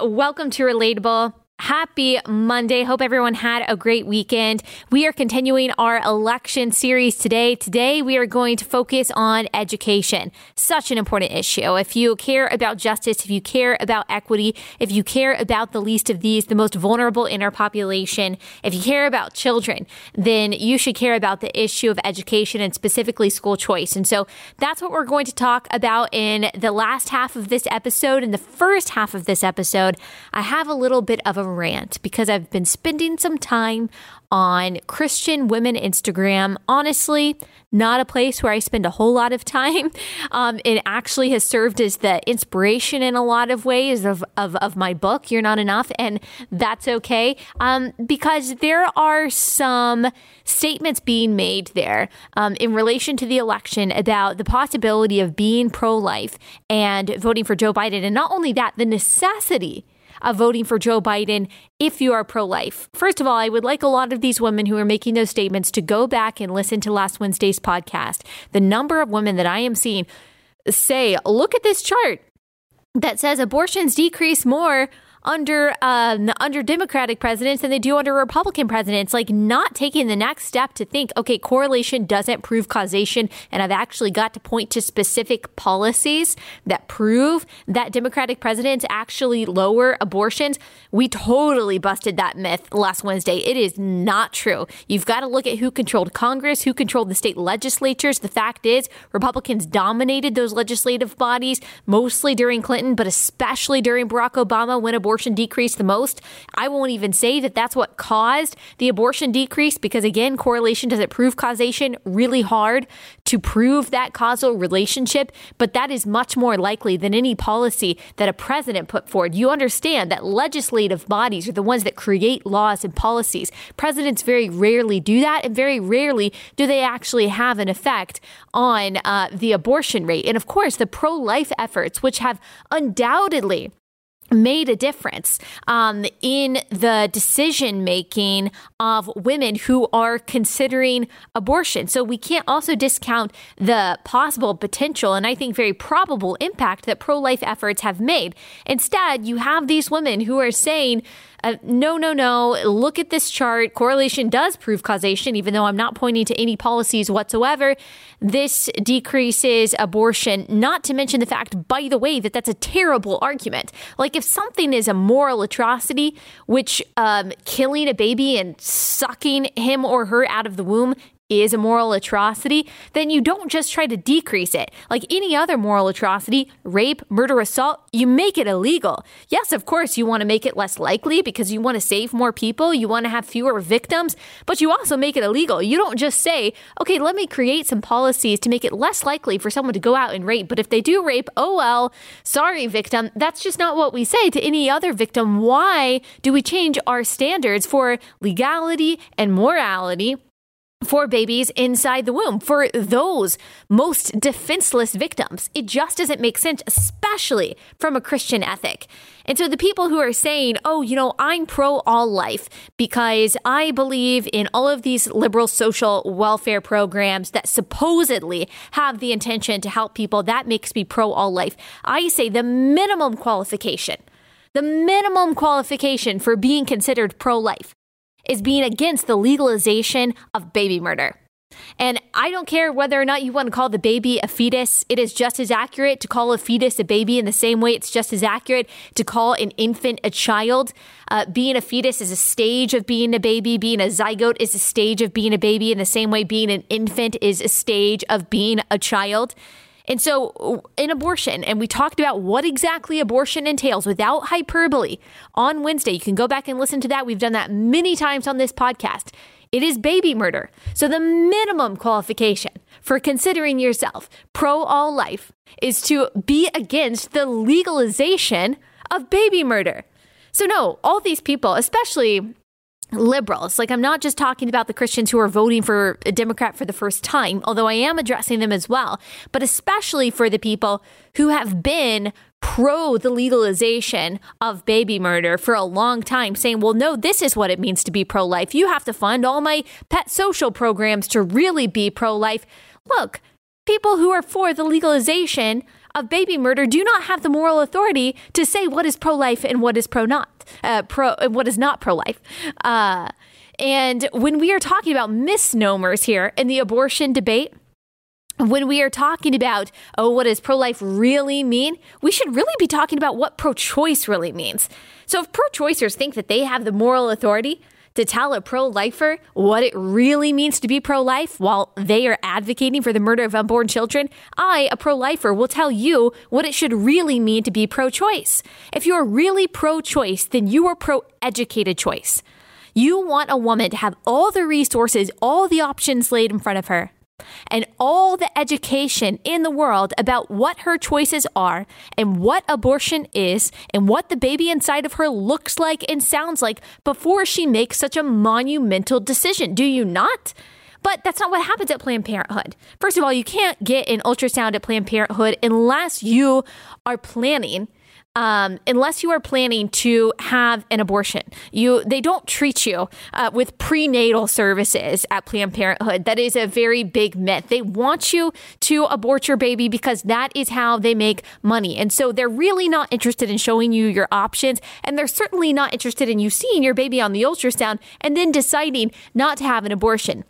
Welcome to Relatable. Happy Monday. Hope everyone had a great weekend. We are continuing our election series today. Today, we are going to focus on education. Such an important issue. If you care about justice, if you care about equity, if you care about the least of these, the most vulnerable in our population, if you care about children, then you should care about the issue of education and specifically school choice. And so that's what we're going to talk about in the last half of this episode. In the first half of this episode, I have a little bit of a rant because I've been spending some time on Christian women Instagram. Honestly, not a place where I spend a whole lot of time. Um, it actually has served as the inspiration in a lot of ways of, of, of my book, You're Not Enough, and that's okay um, because there are some statements being made there um, in relation to the election about the possibility of being pro life and voting for Joe Biden. And not only that, the necessity of voting for Joe Biden if you are pro life. First of all, I would like a lot of these women who are making those statements to go back and listen to last Wednesday's podcast. The number of women that I am seeing say, look at this chart that says abortions decrease more under um, under Democratic presidents than they do under Republican presidents. Like not taking the next step to think, okay, correlation doesn't prove causation, and I've actually got to point to specific policies that prove that Democratic presidents actually lower abortions. We totally busted that myth last Wednesday. It is not true. You've got to look at who controlled Congress, who controlled the state legislatures. The fact is, Republicans dominated those legislative bodies mostly during Clinton, but especially during Barack Obama when abortion abortion decrease the most. I won't even say that that's what caused the abortion decrease because, again, correlation doesn't prove causation. Really hard to prove that causal relationship, but that is much more likely than any policy that a president put forward. You understand that legislative bodies are the ones that create laws and policies. Presidents very rarely do that, and very rarely do they actually have an effect on uh, the abortion rate. And of course, the pro life efforts, which have undoubtedly made a difference um, in the decision making of women who are considering abortion. So we can't also discount the possible potential and I think very probable impact that pro life efforts have made. Instead, you have these women who are saying, uh, no, no, no. Look at this chart. Correlation does prove causation, even though I'm not pointing to any policies whatsoever. This decreases abortion, not to mention the fact, by the way, that that's a terrible argument. Like, if something is a moral atrocity, which um, killing a baby and sucking him or her out of the womb is a moral atrocity, then you don't just try to decrease it. Like any other moral atrocity, rape, murder, assault, you make it illegal. Yes, of course, you want to make it less likely because you want to save more people, you want to have fewer victims, but you also make it illegal. You don't just say, okay, let me create some policies to make it less likely for someone to go out and rape, but if they do rape, oh well, sorry, victim. That's just not what we say to any other victim. Why do we change our standards for legality and morality? For babies inside the womb, for those most defenseless victims. It just doesn't make sense, especially from a Christian ethic. And so the people who are saying, oh, you know, I'm pro all life because I believe in all of these liberal social welfare programs that supposedly have the intention to help people, that makes me pro all life. I say the minimum qualification, the minimum qualification for being considered pro life is being against the legalization of baby murder. And I don't care whether or not you want to call the baby a fetus. It is just as accurate to call a fetus a baby in the same way it's just as accurate to call an infant a child. Uh, being a fetus is a stage of being a baby. Being a zygote is a stage of being a baby in the same way being an infant is a stage of being a child. And so, in abortion, and we talked about what exactly abortion entails without hyperbole on Wednesday. You can go back and listen to that. We've done that many times on this podcast. It is baby murder. So, the minimum qualification for considering yourself pro all life is to be against the legalization of baby murder. So, no, all these people, especially liberals. Like, I'm not just talking about the Christians who are voting for a Democrat for the first time, although I am addressing them as well, but especially for the people who have been pro the legalization of baby murder for a long time, saying, well, no, this is what it means to be pro life. You have to fund all my pet social programs to really be pro life. Look, people who are for the legalization of baby murder do not have the moral authority to say what is pro life and what is pro not, uh, pro, what is not pro life. Uh, and when we are talking about misnomers here in the abortion debate, when we are talking about, oh, what does pro life really mean? We should really be talking about what pro choice really means. So if pro choicers think that they have the moral authority to tell a pro lifer what it really means to be pro life while they are advocating for the murder of unborn children, I, a pro lifer, will tell you what it should really mean to be pro choice. If you are really pro choice, then you are pro educated choice. You want a woman to have all the resources, all the options laid in front of her and all the education in the world about what her choices are and what abortion is and what the baby inside of her looks like and sounds like before she makes such a monumental decision. Do you not? But that's not what happens at Planned Parenthood. First of all, you can't get an ultrasound at Planned Parenthood unless you are planning um, unless you are planning to have an abortion. You they don't treat you uh, with prenatal services at Planned Parenthood. That is a very big myth. They want you to abort your baby because that is how they make money, and so they're really not interested in showing you your options, and they're certainly not interested in you seeing your baby on the ultrasound and then deciding not to have an abortion.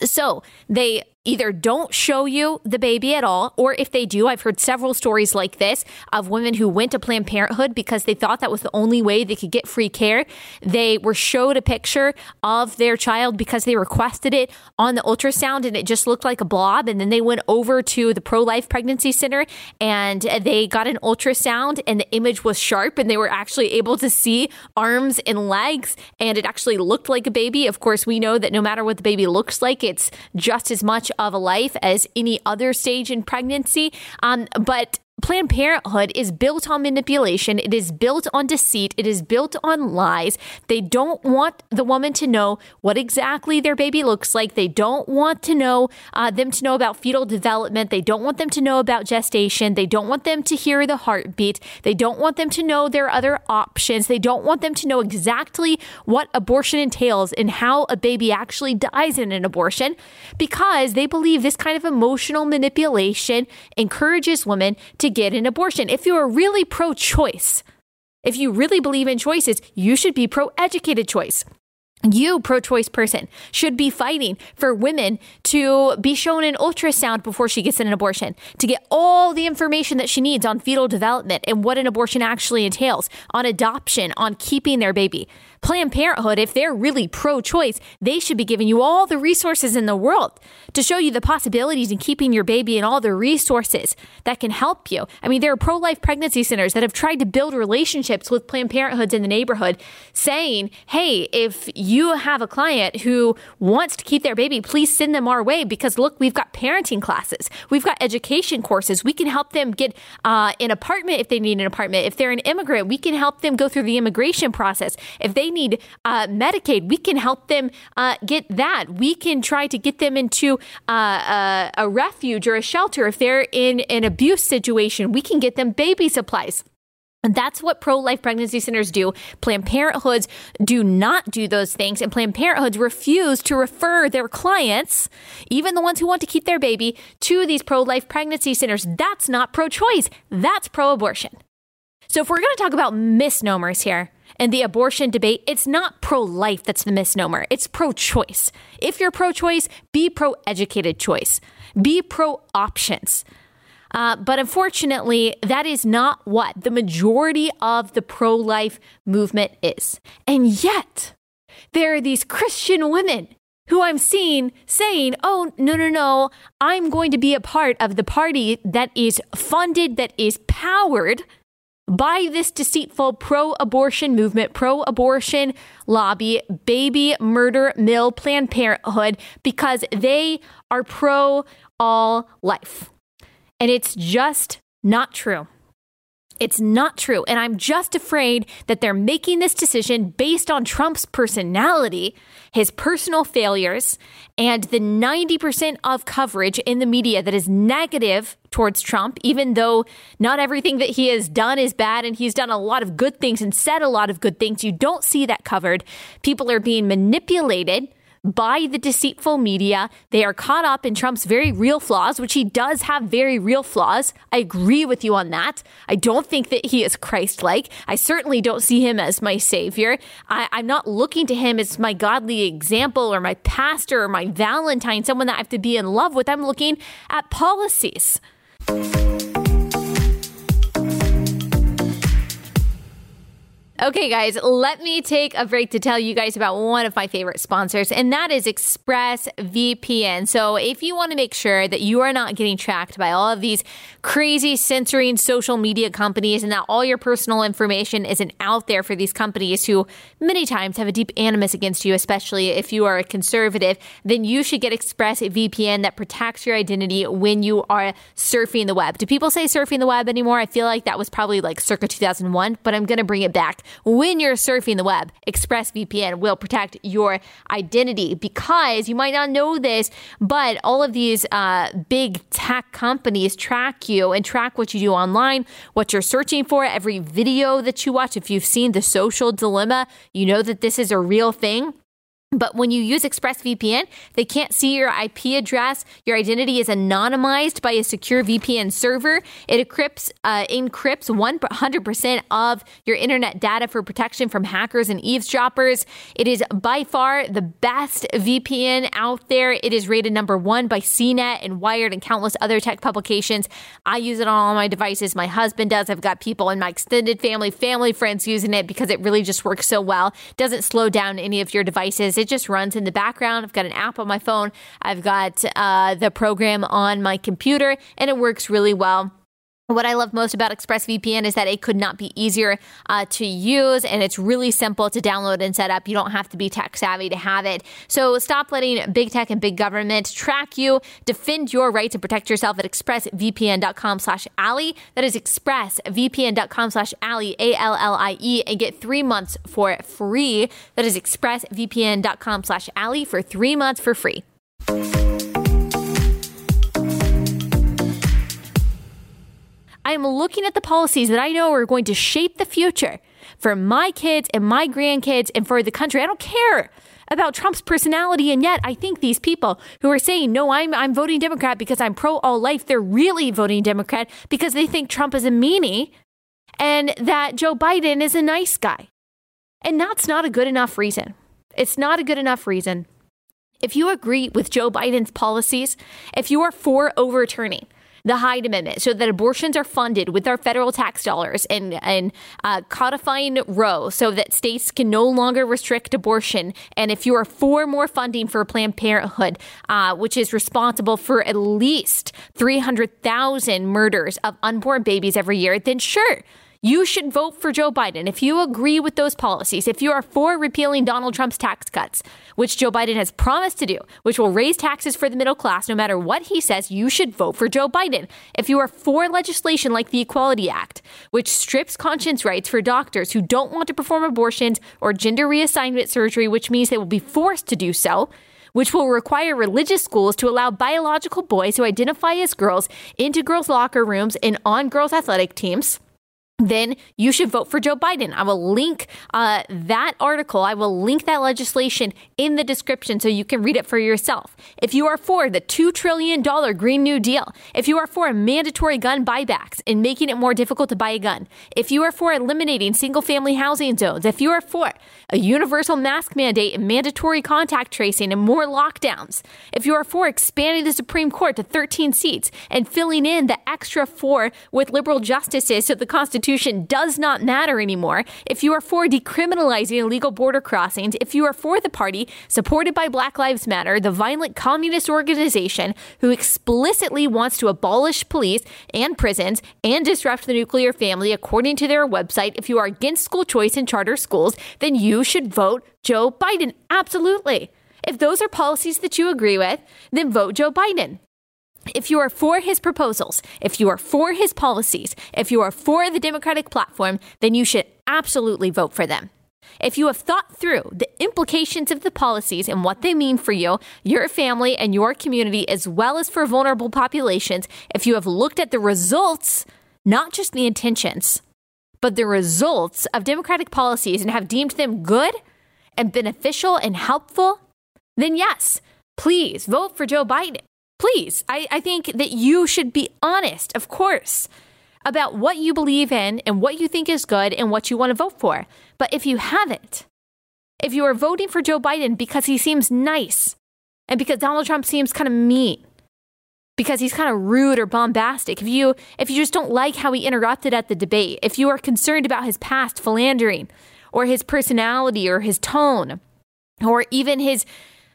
So they either don't show you the baby at all, or if they do, I've heard several stories like this of women who went to Planned Parenthood because they thought that was the only way they could get free care. They were showed a picture of their child because they requested it on the ultrasound and it just looked like a blob. And then they went over to the pro life pregnancy center and they got an ultrasound and the image was sharp and they were actually able to see arms and legs and it actually looked like a baby. Of course, we know that no matter what the baby looks like, it's just as much of a life as any other stage in pregnancy. Um, but Planned Parenthood is built on manipulation. It is built on deceit. It is built on lies. They don't want the woman to know what exactly their baby looks like. They don't want to know uh, them to know about fetal development. They don't want them to know about gestation. They don't want them to hear the heartbeat. They don't want them to know their other options. They don't want them to know exactly what abortion entails and how a baby actually dies in an abortion because they believe this kind of emotional manipulation encourages women to get an abortion. If you are really pro choice, if you really believe in choices, you should be pro educated choice. You, pro choice person, should be fighting for women to be shown an ultrasound before she gets an abortion, to get all the information that she needs on fetal development and what an abortion actually entails, on adoption, on keeping their baby. Planned Parenthood, if they're really pro choice, they should be giving you all the resources in the world to show you the possibilities in keeping your baby and all the resources that can help you. I mean, there are pro life pregnancy centers that have tried to build relationships with Planned Parenthoods in the neighborhood, saying, hey, if you have a client who wants to keep their baby, please send them our way because look, we've got parenting classes, we've got education courses. We can help them get uh, an apartment if they need an apartment. If they're an immigrant, we can help them go through the immigration process. If they need uh, Medicaid, we can help them uh, get that. We can try to get them into uh, a, a refuge or a shelter. If they're in an abuse situation, we can get them baby supplies. And that's what pro life pregnancy centers do. Planned Parenthoods do not do those things, and Planned Parenthoods refuse to refer their clients, even the ones who want to keep their baby, to these pro life pregnancy centers. That's not pro choice, that's pro abortion. So, if we're going to talk about misnomers here, in the abortion debate, it's not pro life that's the misnomer, it's pro choice. If you're pro choice, be pro educated choice, be pro options. Uh, but unfortunately, that is not what the majority of the pro life movement is. And yet, there are these Christian women who I'm seeing saying, oh, no, no, no, I'm going to be a part of the party that is funded, that is powered by this deceitful pro abortion movement, pro abortion lobby, baby murder mill, Planned Parenthood, because they are pro all life. And it's just not true. It's not true. And I'm just afraid that they're making this decision based on Trump's personality, his personal failures, and the 90% of coverage in the media that is negative towards Trump, even though not everything that he has done is bad and he's done a lot of good things and said a lot of good things. You don't see that covered. People are being manipulated by the deceitful media. They are caught up in Trump's very real flaws, which he does have very real flaws. I agree with you on that. I don't think that he is Christ like. I certainly don't see him as my savior. I, I'm not looking to him as my godly example or my pastor or my Valentine, someone that I have to be in love with. I'm looking at policies. Okay, guys, let me take a break to tell you guys about one of my favorite sponsors, and that is ExpressVPN. So, if you want to make sure that you are not getting tracked by all of these crazy censoring social media companies and that all your personal information isn't out there for these companies who many times have a deep animus against you, especially if you are a conservative, then you should get ExpressVPN that protects your identity when you are surfing the web. Do people say surfing the web anymore? I feel like that was probably like circa 2001, but I'm going to bring it back when you're surfing the web, ExpressVPN will protect your identity because you might not know this, but all of these uh, big tech companies track you and track what you do online, what you're searching for, every video that you watch. If you've seen The Social Dilemma, you know that this is a real thing. But when you use ExpressVPN, they can't see your IP address. Your identity is anonymized by a secure VPN server. It encrypts, uh, encrypts 100% of your internet data for protection from hackers and eavesdroppers. It is by far the best VPN out there. It is rated number one by CNET and Wired and countless other tech publications. I use it on all my devices. My husband does. I've got people in my extended family, family, friends using it because it really just works so well. Doesn't slow down any of your devices. It it just runs in the background. I've got an app on my phone. I've got uh, the program on my computer, and it works really well. What I love most about ExpressVPN is that it could not be easier uh, to use and it's really simple to download and set up. You don't have to be tech savvy to have it. So stop letting big tech and big government track you. Defend your rights and protect yourself at expressvpn.com slash Allie. That is expressvpn.com slash Allie, and get three months for free. That is expressvpn.com slash Allie for three months for free. I am looking at the policies that I know are going to shape the future for my kids and my grandkids and for the country. I don't care about Trump's personality. And yet, I think these people who are saying, no, I'm, I'm voting Democrat because I'm pro all life, they're really voting Democrat because they think Trump is a meanie and that Joe Biden is a nice guy. And that's not a good enough reason. It's not a good enough reason. If you agree with Joe Biden's policies, if you are for overturning the Hyde Amendment so that abortions are funded with our federal tax dollars and, and uh, codifying Roe so that states can no longer restrict abortion. And if you are for more funding for Planned Parenthood, uh, which is responsible for at least 300,000 murders of unborn babies every year, then sure you should vote for Joe Biden if you agree with those policies, if you are for repealing Donald Trump's tax cuts, which Joe Biden has promised to do, which will raise taxes for the middle class no matter what he says, you should vote for Joe Biden. If you are for legislation like the Equality Act, which strips conscience rights for doctors who don't want to perform abortions or gender reassignment surgery, which means they will be forced to do so, which will require religious schools to allow biological boys who identify as girls into girls' locker rooms and on girls' athletic teams then you should vote for Joe Biden. I will link uh, that article. I will link that legislation in the description so you can read it for yourself. If you are for the $2 trillion Green New Deal, if you are for mandatory gun buybacks and making it more difficult to buy a gun, if you are for eliminating single family housing zones, if you are for a universal mask mandate and mandatory contact tracing and more lockdowns, if you are for expanding the Supreme Court to 13 seats and filling in the extra four with liberal justices so the Constitution Constitution does not matter anymore, if you are for decriminalizing illegal border crossings, if you are for the party supported by Black Lives Matter, the violent communist organization who explicitly wants to abolish police and prisons and disrupt the nuclear family, according to their website, if you are against school choice in charter schools, then you should vote Joe Biden. Absolutely. If those are policies that you agree with, then vote Joe Biden. If you are for his proposals, if you are for his policies, if you are for the Democratic platform, then you should absolutely vote for them. If you have thought through the implications of the policies and what they mean for you, your family, and your community, as well as for vulnerable populations, if you have looked at the results, not just the intentions, but the results of Democratic policies and have deemed them good and beneficial and helpful, then yes, please vote for Joe Biden. Please. I, I think that you should be honest, of course, about what you believe in and what you think is good and what you want to vote for. But if you haven't, if you are voting for Joe Biden because he seems nice and because Donald Trump seems kind of mean, because he's kind of rude or bombastic, if you if you just don't like how he interrupted at the debate, if you are concerned about his past philandering or his personality or his tone or even his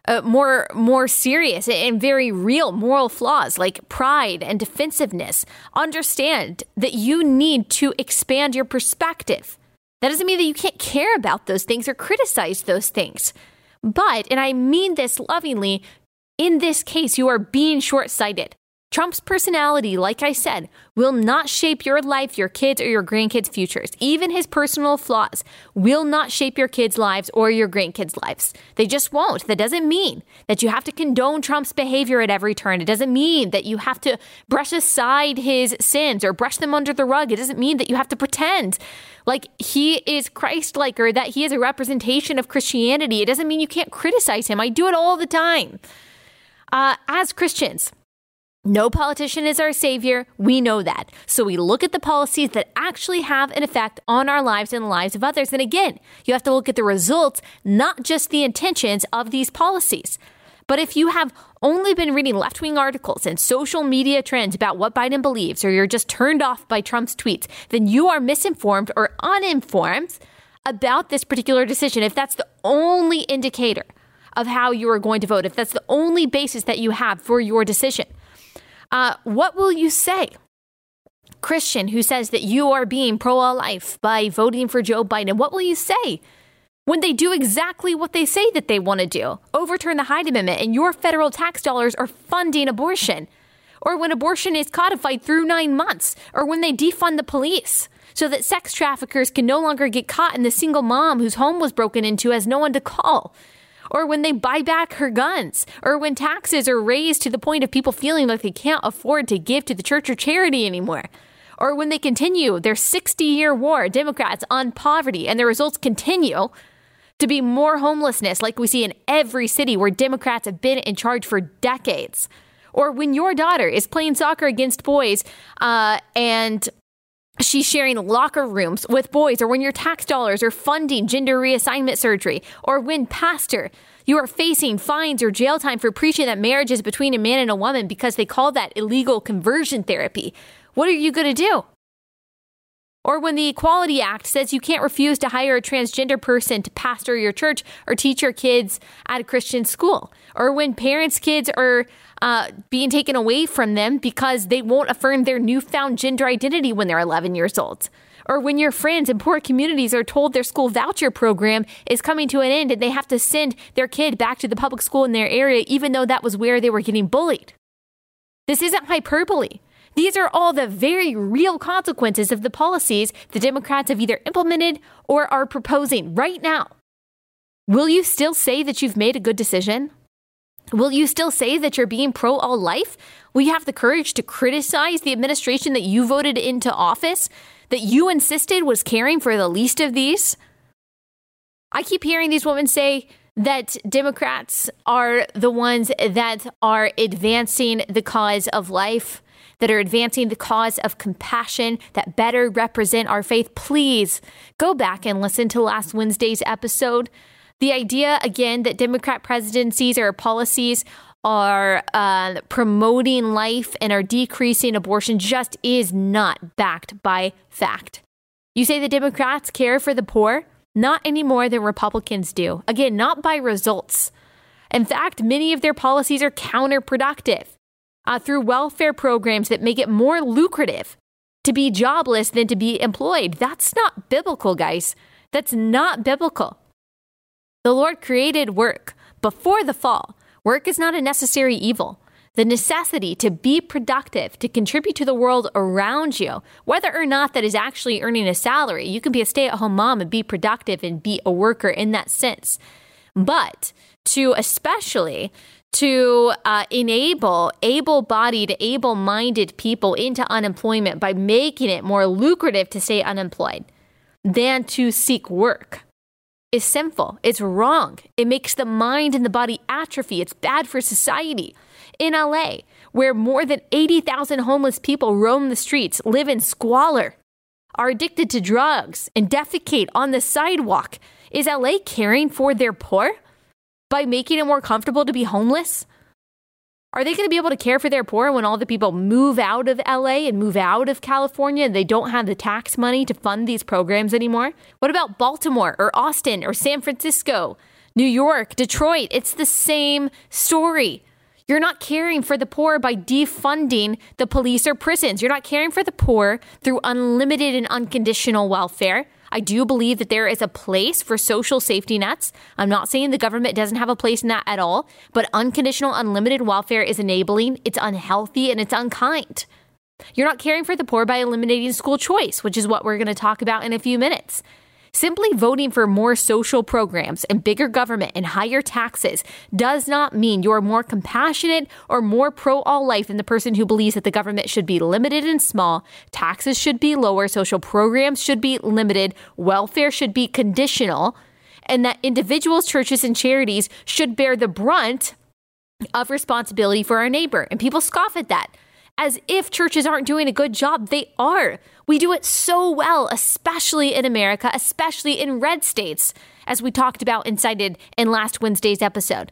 uh, more more serious and very real moral flaws like pride and defensiveness, understand that you need to expand your perspective. That doesn't mean that you can't care about those things or criticize those things. But, and I mean this lovingly, in this case, you are being short sighted. Trump's personality, like I said, will not shape your life, your kids, or your grandkids' futures. Even his personal flaws will not shape your kids' lives or your grandkids' lives. They just won't. That doesn't mean that you have to condone Trump's behavior at every turn. It doesn't mean that you have to brush aside his sins or brush them under the rug. It doesn't mean that you have to pretend like he is Christ like or that he is a representation of Christianity. It doesn't mean you can't criticize him. I do it all the time. Uh, as Christians, no politician is our savior. We know that. So we look at the policies that actually have an effect on our lives and the lives of others. And again, you have to look at the results, not just the intentions of these policies. But if you have only been reading left wing articles and social media trends about what Biden believes, or you're just turned off by Trump's tweets, then you are misinformed or uninformed about this particular decision. If that's the only indicator of how you are going to vote, if that's the only basis that you have for your decision, uh, what will you say? Christian who says that you are being pro life by voting for Joe Biden, what will you say when they do exactly what they say that they want to do? Overturn the Hyde Amendment and your federal tax dollars are funding abortion. Or when abortion is codified through nine months, or when they defund the police so that sex traffickers can no longer get caught and the single mom whose home was broken into has no one to call or when they buy back her guns, or when taxes are raised to the point of people feeling like they can't afford to give to the church or charity anymore, or when they continue their 60 year war, Democrats, on poverty, and the results continue to be more homelessness, like we see in every city where Democrats have been in charge for decades. Or when your daughter is playing soccer against boys uh, and she's sharing locker rooms with boys, or when your tax dollars are funding gender reassignment surgery, or when, pastor, you are facing fines or jail time for preaching that marriage is between a man and a woman because they call that illegal conversion therapy. What are you going to do? Or when the Equality Act says you can't refuse to hire a transgender person to pastor your church or teach your kids at a Christian school. Or when parents' kids are uh, being taken away from them because they won't affirm their newfound gender identity when they're 11 years old. Or when your friends in poor communities are told their school voucher program is coming to an end and they have to send their kid back to the public school in their area, even though that was where they were getting bullied. This isn't hyperbole. These are all the very real consequences of the policies the Democrats have either implemented or are proposing right now. Will you still say that you've made a good decision? Will you still say that you're being pro all life? Will you have the courage to criticize the administration that you voted into office, that you insisted was caring for the least of these? I keep hearing these women say that Democrats are the ones that are advancing the cause of life, that are advancing the cause of compassion, that better represent our faith. Please go back and listen to last Wednesday's episode. The idea, again, that Democrat presidencies or policies are uh, promoting life and are decreasing abortion just is not backed by fact. You say the Democrats care for the poor? Not any more than Republicans do. Again, not by results. In fact, many of their policies are counterproductive uh, through welfare programs that make it more lucrative to be jobless than to be employed. That's not biblical, guys. That's not biblical. The Lord created work before the fall. Work is not a necessary evil. The necessity to be productive, to contribute to the world around you, whether or not that is actually earning a salary, you can be a stay at home mom and be productive and be a worker in that sense. But to especially to uh, enable able bodied, able minded people into unemployment by making it more lucrative to stay unemployed than to seek work is sinful. It's wrong. It makes the mind and the body atrophy. It's bad for society. In LA, where more than 80,000 homeless people roam the streets, live in squalor, are addicted to drugs, and defecate on the sidewalk, is LA caring for their poor by making it more comfortable to be homeless? Are they going to be able to care for their poor when all the people move out of LA and move out of California and they don't have the tax money to fund these programs anymore? What about Baltimore or Austin or San Francisco, New York, Detroit? It's the same story. You're not caring for the poor by defunding the police or prisons. You're not caring for the poor through unlimited and unconditional welfare. I do believe that there is a place for social safety nets. I'm not saying the government doesn't have a place in that at all, but unconditional, unlimited welfare is enabling, it's unhealthy, and it's unkind. You're not caring for the poor by eliminating school choice, which is what we're going to talk about in a few minutes. Simply voting for more social programs and bigger government and higher taxes does not mean you're more compassionate or more pro all life than the person who believes that the government should be limited and small, taxes should be lower, social programs should be limited, welfare should be conditional, and that individuals, churches, and charities should bear the brunt of responsibility for our neighbor. And people scoff at that as if churches aren't doing a good job. They are. We do it so well, especially in America, especially in red states, as we talked about and cited in last Wednesday's episode.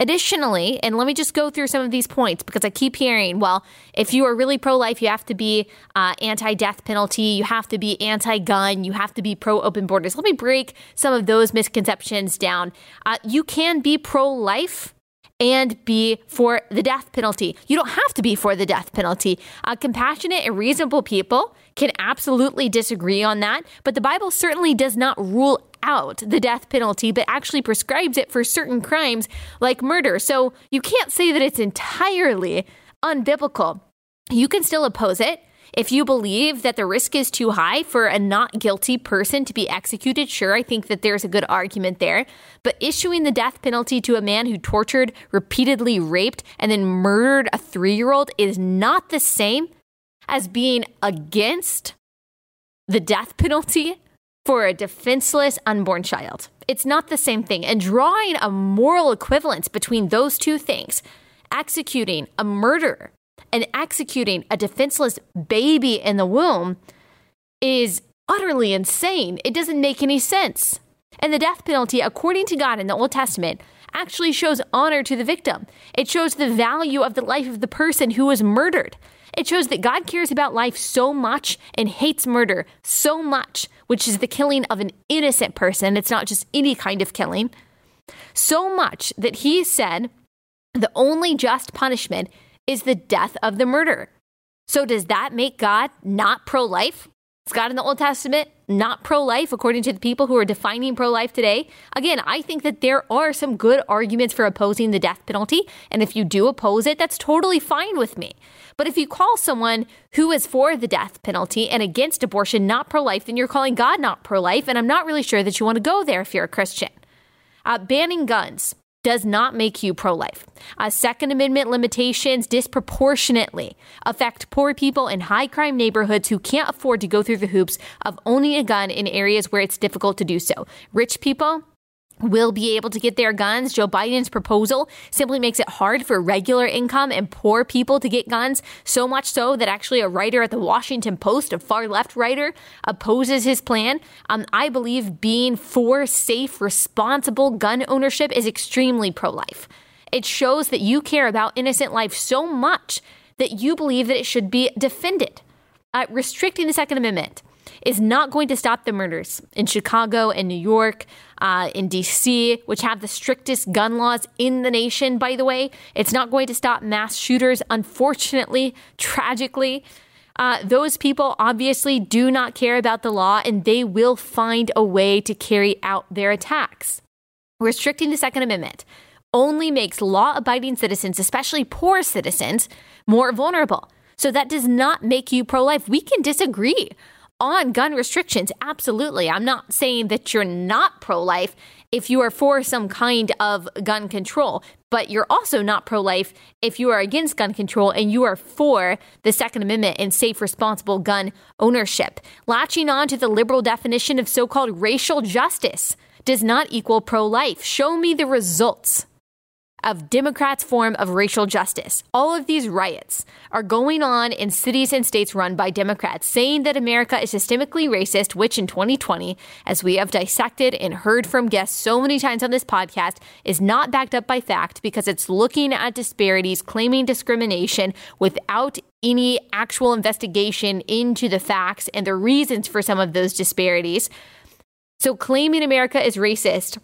Additionally, and let me just go through some of these points because I keep hearing, well, if you are really pro life, you have to be uh, anti death penalty, you have to be anti gun, you have to be pro open borders. Let me break some of those misconceptions down. Uh, you can be pro life and be for the death penalty. You don't have to be for the death penalty. Uh, compassionate and reasonable people can absolutely disagree on that, but the Bible certainly does not rule out the death penalty, but actually prescribes it for certain crimes like murder. So you can't say that it's entirely unbiblical. You can still oppose it. If you believe that the risk is too high for a not guilty person to be executed, sure, I think that there's a good argument there. But issuing the death penalty to a man who tortured, repeatedly raped, and then murdered a three year old is not the same as being against the death penalty for a defenseless unborn child. It's not the same thing. And drawing a moral equivalence between those two things, executing a murderer and executing a defenseless baby in the womb is utterly insane. It doesn't make any sense. And the death penalty, according to God in the Old Testament, actually shows honor to the victim. It shows the value of the life of the person who was murdered. It shows that God cares about life so much and hates murder so much, which is the killing of an innocent person. It's not just any kind of killing. So much that he said the only just punishment is the death of the murderer. So, does that make God not pro life? Is God in the Old Testament not pro life according to the people who are defining pro life today? Again, I think that there are some good arguments for opposing the death penalty. And if you do oppose it, that's totally fine with me. But if you call someone who is for the death penalty and against abortion not pro life, then you're calling God not pro life. And I'm not really sure that you want to go there if you're a Christian. Uh, banning guns does not make you pro life. Uh, Second Amendment limitations disproportionately affect poor people in high crime neighborhoods who can't afford to go through the hoops of owning a gun in areas where it's difficult to do so. Rich people, will be able to get their guns. Joe Biden's proposal simply makes it hard for regular income and poor people to get guns, so much so that actually a writer at the Washington Post, a far left writer, opposes his plan. Um, I believe being for safe, responsible gun ownership is extremely pro life. It shows that you care about innocent life so much that you believe that it should be defended. Uh, restricting the Second Amendment is not going to stop the murders in Chicago and New York, uh, in DC, which have the strictest gun laws in the nation, by the way. It's not going to stop mass shooters, unfortunately, tragically. Uh, those people obviously do not care about the law and they will find a way to carry out their attacks. Restricting the Second Amendment only makes law abiding citizens, especially poor citizens, more vulnerable. So that does not make you pro life. We can disagree on gun restrictions, absolutely. I'm not saying that you're not pro life if you are for some kind of gun control, but you're also not pro life if you are against gun control and you are for the Second Amendment and safe, responsible gun ownership. Latching on to the liberal definition of so called racial justice does not equal pro life. Show me the results of Democrats' form of racial justice. All of these riots are going on in cities and states run by Democrats, saying that America is systemically racist, which in 2020, as we have dissected and heard from guests so many times on this podcast, is not backed up by fact because it's looking at disparities, claiming discrimination without any actual investigation into the facts and the reasons for some of those disparities. So claiming America is racist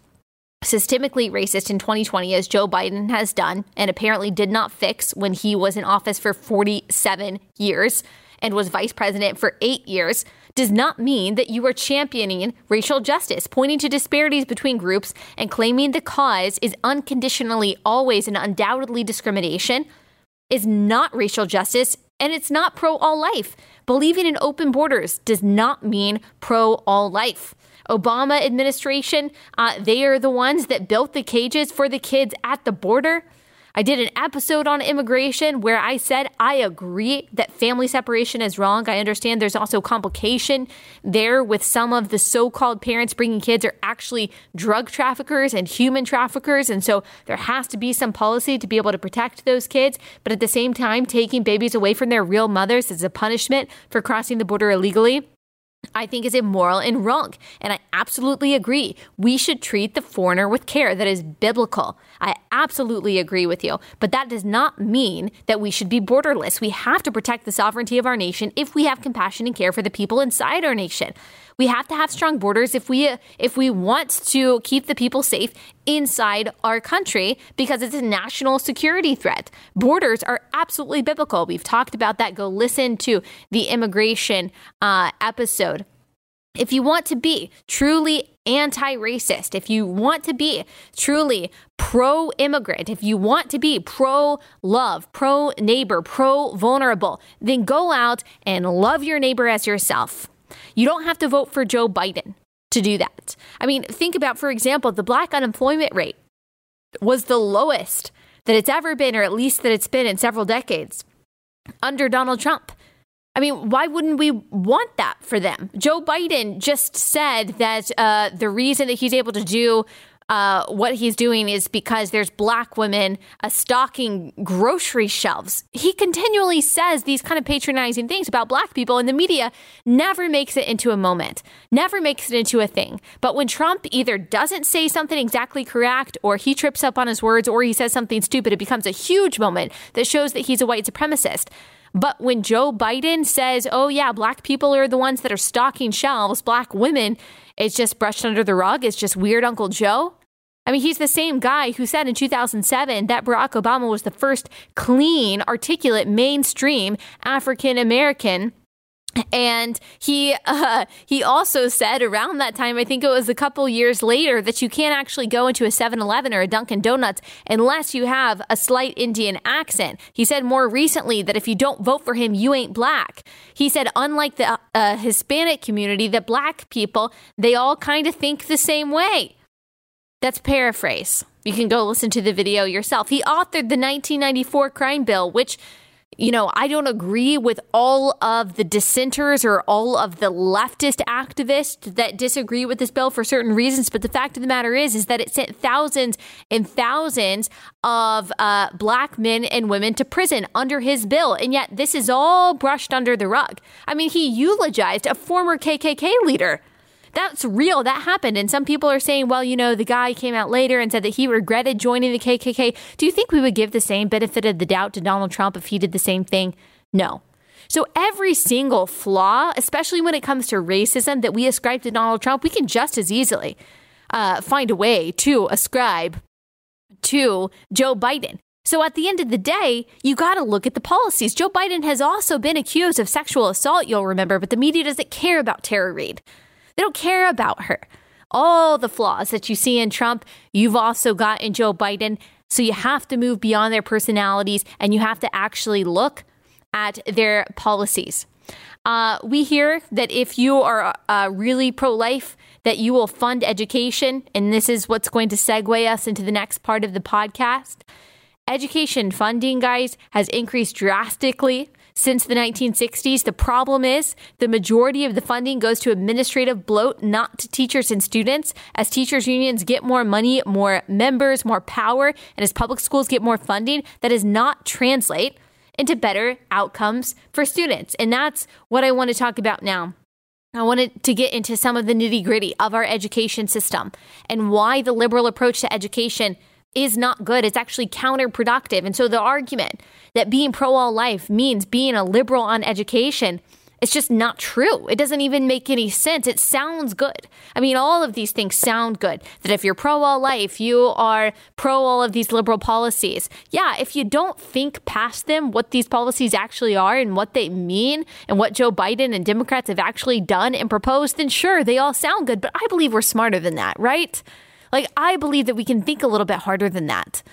systemically racist in 2020, as Joe Biden has done and apparently did not fix when he was in office for 47 years and was vice president for eight years, does not mean that you are championing racial justice, pointing to disparities between groups and claiming the cause is unconditionally always and undoubtedly discrimination is not racial justice and it's not pro all life. Believing in open borders does not mean pro all life. Obama administration, uh, they are the ones that built the cages for the kids at the border. I did an episode on immigration where I said I agree that family separation is wrong. I understand there's also complication there with some of the so called parents bringing kids are actually drug traffickers and human traffickers. And so there has to be some policy to be able to protect those kids. But at the same time, taking babies away from their real mothers is a punishment for crossing the border illegally I think is immoral and wrong. And I absolutely agree. We should treat the foreigner with care that is biblical. I absolutely agree with you. But that does not mean that we should be borderless. We have to protect the sovereignty of our nation if we have compassion and care for the people inside our nation. We have to have strong borders if we if we want to keep the people safe inside our country because it's a national security threat. Borders are absolutely biblical. We've talked about that. Go listen to the immigration uh, episode. If you want to be truly anti racist, if you want to be truly pro immigrant, if you want to be pro love, pro neighbor, pro vulnerable, then go out and love your neighbor as yourself. You don't have to vote for Joe Biden to do that. I mean, think about, for example, the black unemployment rate was the lowest that it's ever been, or at least that it's been in several decades under Donald Trump. I mean, why wouldn't we want that for them? Joe Biden just said that uh, the reason that he's able to do uh, what he's doing is because there's black women uh, stocking grocery shelves. He continually says these kind of patronizing things about black people, and the media never makes it into a moment, never makes it into a thing. But when Trump either doesn't say something exactly correct, or he trips up on his words, or he says something stupid, it becomes a huge moment that shows that he's a white supremacist. But when Joe Biden says, oh, yeah, black people are the ones that are stocking shelves, black women, it's just brushed under the rug. It's just weird Uncle Joe. I mean, he's the same guy who said in 2007 that Barack Obama was the first clean, articulate, mainstream African American and he uh, he also said around that time, I think it was a couple years later, that you can't actually go into a 7-Eleven or a Dunkin' Donuts unless you have a slight Indian accent. He said more recently that if you don't vote for him, you ain't black. He said, unlike the uh, Hispanic community, that black people they all kind of think the same way. That's paraphrase. You can go listen to the video yourself. He authored the 1994 crime bill, which you know, I don't agree with all of the dissenters or all of the leftist activists that disagree with this bill for certain reasons. But the fact of the matter is, is that it sent thousands and thousands of uh, black men and women to prison under his bill. And yet this is all brushed under the rug. I mean, he eulogized a former KKK leader that's real. That happened. And some people are saying, well, you know, the guy came out later and said that he regretted joining the KKK. Do you think we would give the same benefit of the doubt to Donald Trump if he did the same thing? No. So every single flaw, especially when it comes to racism that we ascribe to Donald Trump, we can just as easily uh, find a way to ascribe to Joe Biden. So at the end of the day, you got to look at the policies. Joe Biden has also been accused of sexual assault, you'll remember, but the media doesn't care about Tara Reade. They don't care about her. All the flaws that you see in Trump, you've also got in Joe Biden. So you have to move beyond their personalities and you have to actually look at their policies. Uh, we hear that if you are uh, really pro life, that you will fund education. And this is what's going to segue us into the next part of the podcast. Education funding, guys, has increased drastically since the 1960s. The problem is the majority of the funding goes to administrative bloat, not to teachers and students. As teachers' unions get more money, more members, more power, and as public schools get more funding, that does not translate into better outcomes for students. And that's what I want to talk about now. I wanted to get into some of the nitty gritty of our education system and why the liberal approach to education is not good. It's actually counterproductive. And so the argument that being pro all life means being a liberal on education it's just not true. It doesn't even make any sense. It sounds good. I mean, all of these things sound good. That if you're pro all life, you are pro all of these liberal policies. Yeah, if you don't think past them, what these policies actually are and what they mean and what Joe Biden and Democrats have actually done and proposed, then sure, they all sound good. But I believe we're smarter than that, right? Like, I believe that we can think a little bit harder than that.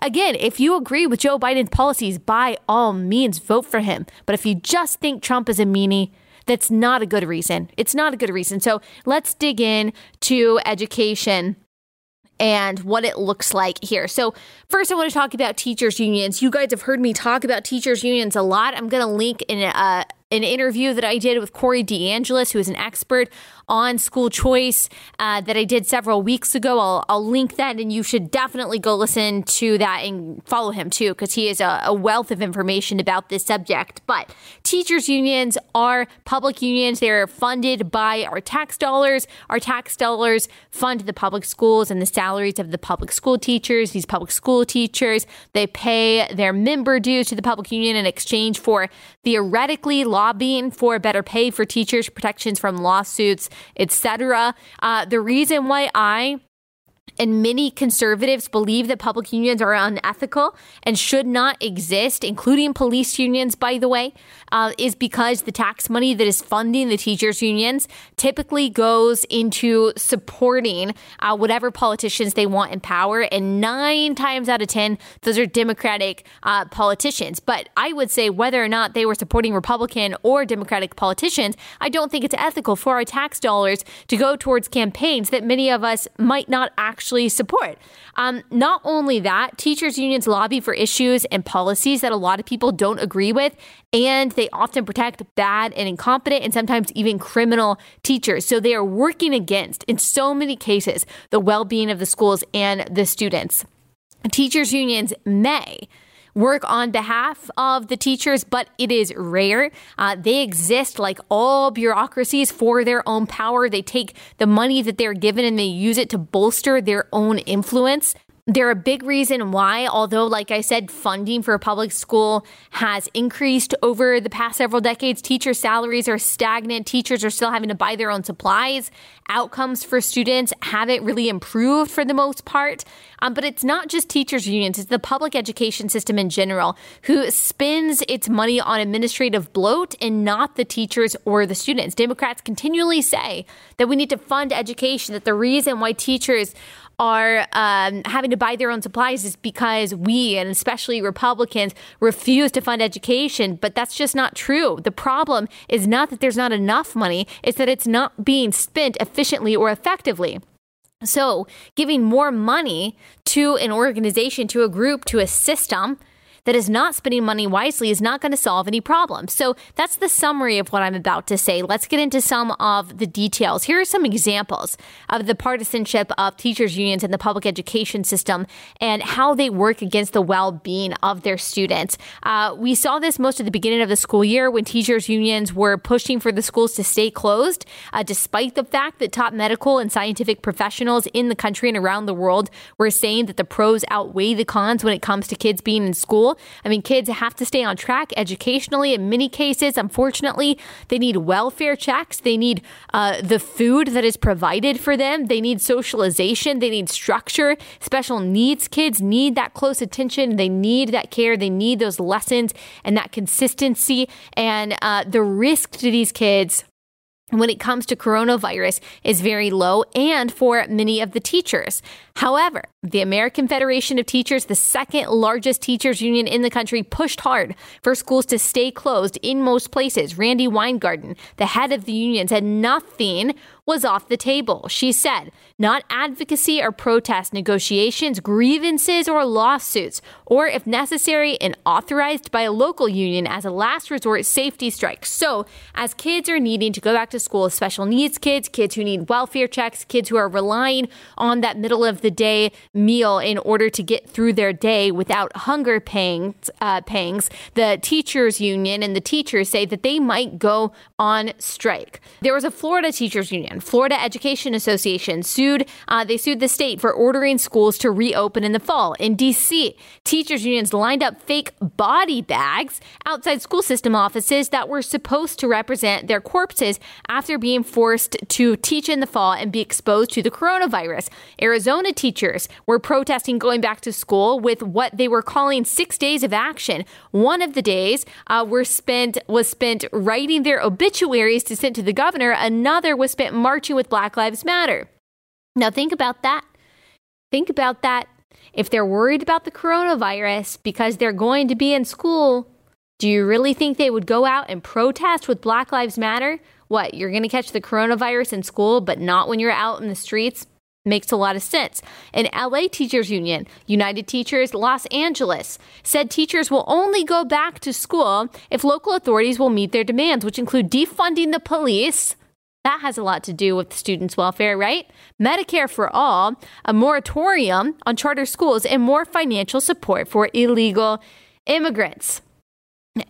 Again, if you agree with Joe Biden's policies, by all means, vote for him. But if you just think Trump is a meanie, that's not a good reason. It's not a good reason. So let's dig in to education and what it looks like here. So, first, I want to talk about teachers' unions. You guys have heard me talk about teachers' unions a lot. I'm going to link in a, an interview that I did with Corey DeAngelis, who is an expert on school choice uh, that I did several weeks ago. I'll, I'll, link that, and you should definitely go listen to that and follow him too, because he is a, a, wealth of information about this subject. But teachers' unions are public unions, they're funded by our tax dollars. Our tax dollars fund the public schools and the salaries of the public school teachers. These public school teachers, they pay their member dues to the public union in exchange for theoretically lobbying for better pay for teachers, protections from lawsuits, etc. Uh, the reason why I and many conservatives believe that public unions are unethical and should not exist, including police unions, by the way, uh, is because the tax money that is funding the teachers' unions typically goes into supporting uh, whatever politicians they want in power. And nine times out of 10, those are Democratic uh, politicians. But I would say whether or not they were supporting Republican or Democratic politicians, I don't think it's ethical for our tax dollars to go towards campaigns that many of us might not actually actually support. Um, not only that, teachers' unions lobby for issues and policies that a lot of people don't agree with, and they often protect bad and incompetent and sometimes even criminal teachers. So they are working against, in so many cases, the well being of the schools and the students. Teachers' unions may work on behalf of the teachers, but it is rare. Uh, they exist like all bureaucracies for their own power. They take the money that they're given and they use it to bolster their own influence. They're a big reason why, although, like I said, funding for a public school has increased over the past several decades, teacher salaries are stagnant. Teachers are still having to buy their own supplies. Outcomes for students haven't really improved for the most part. Um, but it's not just teachers' unions, it's the public education system in general who spends its money on administrative bloat and not the teachers or the students. Democrats continually say that we need to fund education, that the reason why teachers are um, having to buy their own supplies is because we, and especially Republicans, refuse to fund education. But that's just not true. The problem is not that there's not enough money, it's that it's not being spent efficiently or effectively. So, giving more money to an organization, to a group, to a system that is not spending money wisely is not going to solve any problems. So that's the summary of what I'm about to say. Let's get into some of the details. Here are some examples of the partisanship of teachers' unions in the public education system and how they work against the well being of their students. Uh, we saw this most at the beginning of the school year when teachers' unions were pushing for the schools to stay closed, uh, despite the fact that top medical and scientific professionals in the country and around the world were saying that the pros outweigh the cons when it comes to kids being in school. I mean, kids have to stay on track educationally. In many cases, unfortunately, they need welfare checks. They need uh, the food that is provided for them. They need socialization. They need structure. Special needs kids need that close attention. They need that care. They need those lessons and that consistency. And uh, the risk to these kids when it comes to coronavirus is very low and for many of the teachers. However, The American Federation of Teachers, the second largest teachers union in the country, pushed hard for schools to stay closed in most places. Randi Weingarten, the head of the union, said nothing was off the table. She said, not advocacy or protest negotiations, grievances or lawsuits, or if necessary, and authorized by a local union as a last resort safety strike. So, as kids are needing to go back to school, special needs kids, kids who need welfare checks, kids who are relying on that middle of the day meal in order to get through their day without hunger pangs, uh, pangs the teachers union and the teachers say that they might go on strike. There was a Florida teachers union Florida Education Association sued. Uh, they sued the state for ordering schools to reopen in the fall. In D.C., teachers unions lined up fake body bags outside school system offices that were supposed to represent their corpses after being forced to teach in the fall and be exposed to the coronavirus. Arizona teachers were protesting going back to school with what they were calling six days of action. One of the days uh, were spent was spent writing their obituaries to send to the governor. Another was spent marching with Black Lives Matter. Now, think about that. Think about that. If they're worried about the coronavirus because they're going to be in school, do you really think they would go out and protest with Black Lives Matter? What, you're going to catch the coronavirus in school, but not when you're out in the streets? Makes a lot of sense. An LA Teachers Union, United Teachers Los Angeles, said teachers will only go back to school if local authorities will meet their demands, which include defunding the police, that has a lot to do with students' welfare, right? Medicare for all, a moratorium on charter schools, and more financial support for illegal immigrants.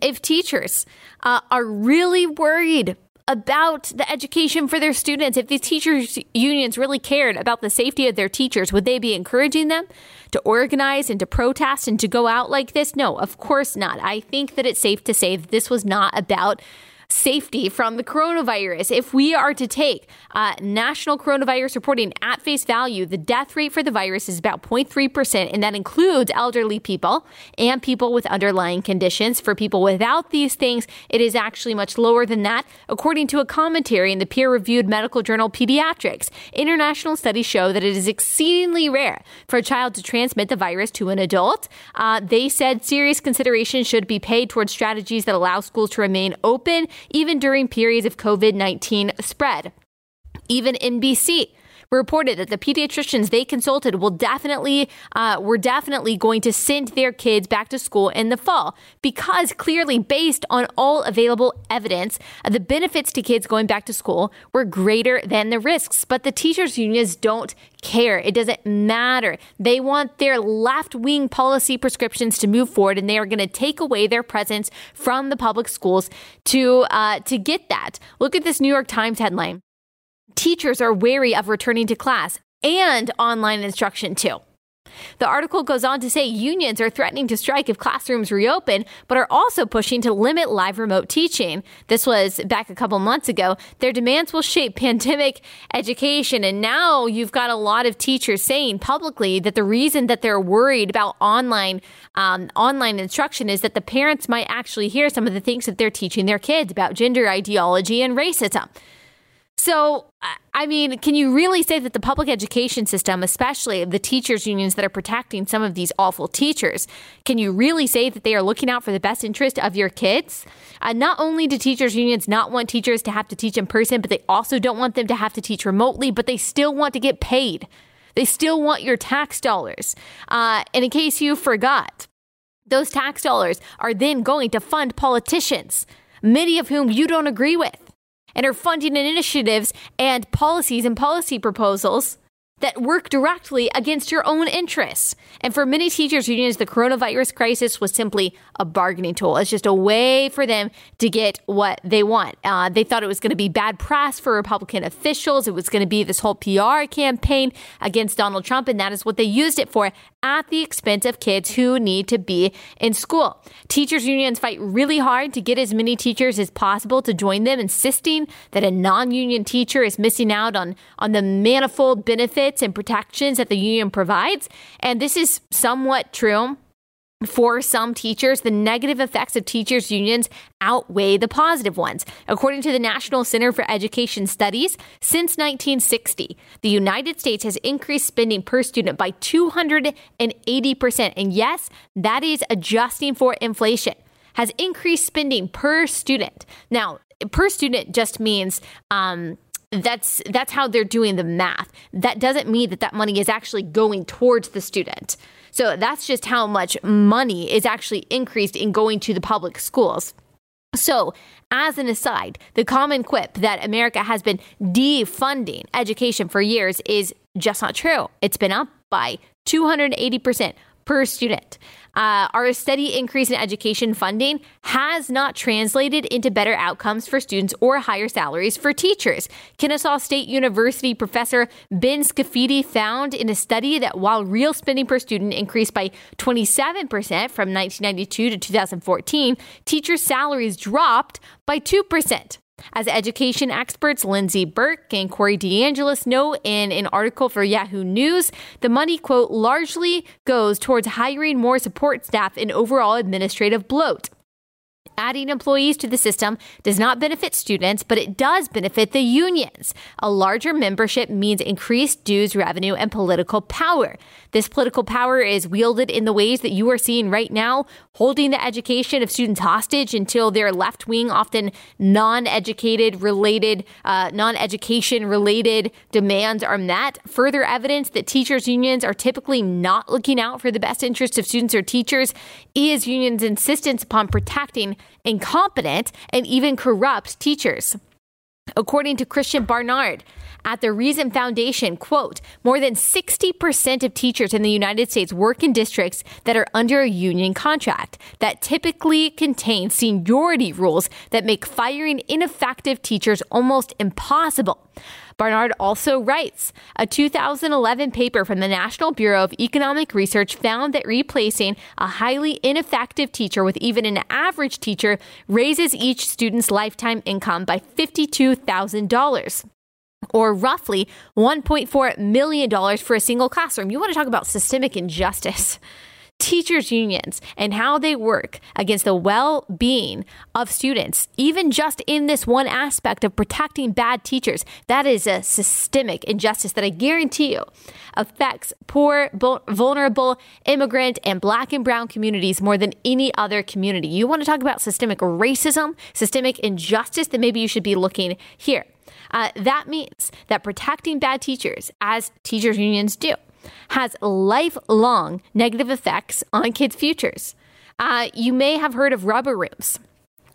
If teachers uh, are really worried about the education for their students, if these teachers' unions really cared about the safety of their teachers, would they be encouraging them to organize and to protest and to go out like this? No, of course not. I think that it's safe to say that this was not about safety from the coronavirus. If we are to take uh, national coronavirus reporting at face value, the death rate for the virus is about 0.3%, and that includes elderly people and people with underlying conditions. For people without these things, it is actually much lower than that, according to a commentary in the peer reviewed medical journal Pediatrics. International studies show that it is exceedingly rare for a child to transmit the virus to an adult. Uh, they said serious consideration should be paid towards strategies that allow schools to remain open even during periods of COVID 19 spread. Even NBC reported that the pediatricians they consulted will definitely uh, were definitely going to send their kids back to school in the fall because clearly based on all available evidence the benefits to kids going back to school were greater than the risks. But the teachers unions don't care. It doesn't matter. They want their left-wing policy prescriptions to move forward and they are going to take away their presence from the public schools to uh, to get that. Look at this new york times headline teachers are wary of returning to class and online instruction too. The article goes on to say unions are threatening to strike if classrooms reopen, but are also pushing to limit live remote teaching. This was back a couple months ago. Their demands will shape pandemic education. And now you've got a lot of teachers saying publicly that the reason that they're worried about online um, online instruction is that the parents might actually hear some of the things that they're teaching their kids about gender ideology and racism. So, I mean, can you really say that the public education system, especially the teachers' unions that are protecting some of these awful teachers, can you really say that they are looking out for the best interest of your kids? Uh, not only do teachers' unions not want teachers to have to teach in person, but they also don't want them to have to teach remotely, but they still want to get paid. They still want your tax dollars. Uh, and in case you forgot, those tax dollars are then going to fund politicians, many of whom you don't agree with and are funding initiatives and policies and policy proposals that work directly against your own interests. And for many teachers' unions, the coronavirus crisis was simply a bargaining tool. It's just a way for them to get what they want. Uh, they thought it was going to be bad press for Republican officials. It was going to be this whole PR campaign against Donald Trump, and that is what they used it for at the expense of kids who need to be in school. Teachers' unions fight really hard to get as many teachers as possible to join them, insisting that a non union teacher is missing out on, on the manifold benefits and protections that the union provides. And this is somewhat true For some teachers, the negative effects of teachers' unions outweigh the positive ones. According to the National Center for Education Studies, since 1960, the United States has increased spending per student by 280%. And yes, that is adjusting for inflation, has increased spending per student. Now, per student just means um, that's that's how they're doing the math. That doesn't mean that that money is actually going towards the student. So that's just how much money is actually increased in going to the public schools. So, as an aside, the common quip that America has been defunding education for years is just not true. It's been up by 280% per student. Uh, our steady increase in education funding has not translated into better outcomes for students or higher salaries for teachers. Kennesaw State University professor Ben Scafidi found in a study that while real spending per student increased by 27% from 1992 to 2014, teachers' salaries dropped by 2%. As education experts Lindsey Burke and Corey DeAngelis know in an article for Yahoo News, the money, quote, largely goes towards hiring more support staff and overall administrative bloat. Adding employees to the system does not benefit students, but it does benefit the unions. A larger membership means increased dues revenue and political power. This political power is wielded in the ways that you are seeing right now, holding the education of students hostage until their left wing, often non educated related, uh, non education related demands are met. Further evidence that teachers' unions are typically not looking out for the best interests of students or teachers is unions' insistence upon protecting incompetent and even corrupt teachers. According to Christian Barnard, at the Reason Foundation, quote, more than 60% of teachers in the United States work in districts that are under a union contract that typically contain seniority rules that make firing ineffective teachers almost impossible. Barnard also writes A 2011 paper from the National Bureau of Economic Research found that replacing a highly ineffective teacher with even an average teacher raises each student's lifetime income by $52,000 or roughly $1.4 million for a single classroom. You want to talk about systemic injustice. Teachers' unions and how they work against the well being of students, even just in this one aspect of protecting bad teachers, that is a systemic injustice that I guarantee you affects poor, vulnerable, immigrant, and black and brown communities more than any other community. You want to talk about systemic racism, systemic injustice, then maybe you should be looking here. Uh, that means that protecting bad teachers, as teachers' unions do, has lifelong negative effects on kids' futures. Uh, you may have heard of rubber rooms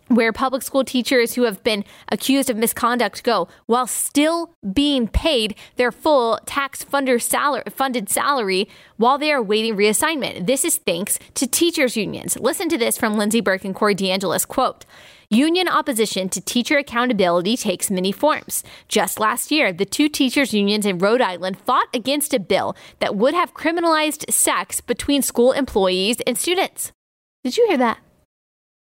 where public school teachers who have been accused of misconduct go while still being paid their full tax funder salary, funded salary while they are waiting reassignment. This is thanks to teachers unions. Listen to this from Lindsey Burke and Corey DeAngelis quote. Union opposition to teacher accountability takes many forms. Just last year, the two teachers' unions in Rhode Island fought against a bill that would have criminalized sex between school employees and students. Did you hear that?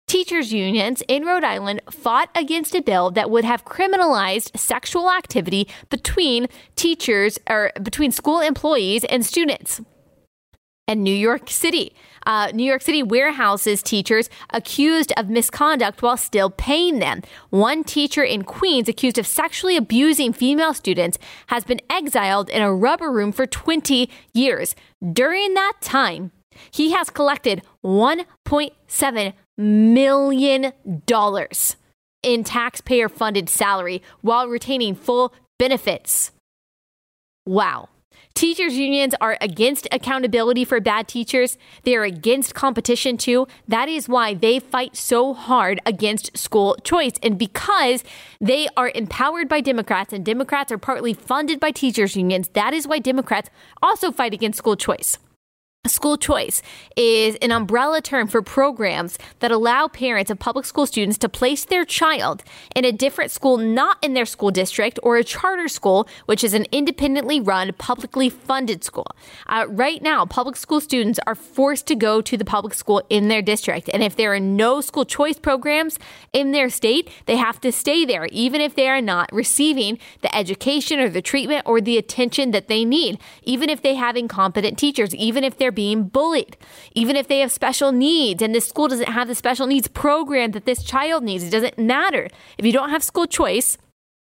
Teachers' unions in Rhode Island fought against a bill that would have criminalized sexual activity between teachers or between school employees and students. And New York City uh, New York City warehouses teachers accused of misconduct while still paying them. One teacher in Queens accused of sexually abusing female students has been exiled in a rubber room for 20 years. During that time, he has collected $1.7 million in taxpayer funded salary while retaining full benefits. Wow. Teachers' unions are against accountability for bad teachers. They are against competition too. That is why they fight so hard against school choice. And because they are empowered by Democrats and Democrats are partly funded by teachers' unions, that is why Democrats also fight against school choice. School choice is an umbrella term for programs that allow parents of public school students to place their child in a different school not in their school district or a charter school, which is an independently run, publicly funded school. Uh, right now, public school students are forced to go to the public school in their district. And if there are no school choice programs in their state, they have to stay there, even if they are not receiving the education or the treatment or the attention that they need, even if they have incompetent teachers, even if they're being bullied. Even if they have special needs and this school doesn't have the special needs program that this child needs, it doesn't matter. If you don't have school choice,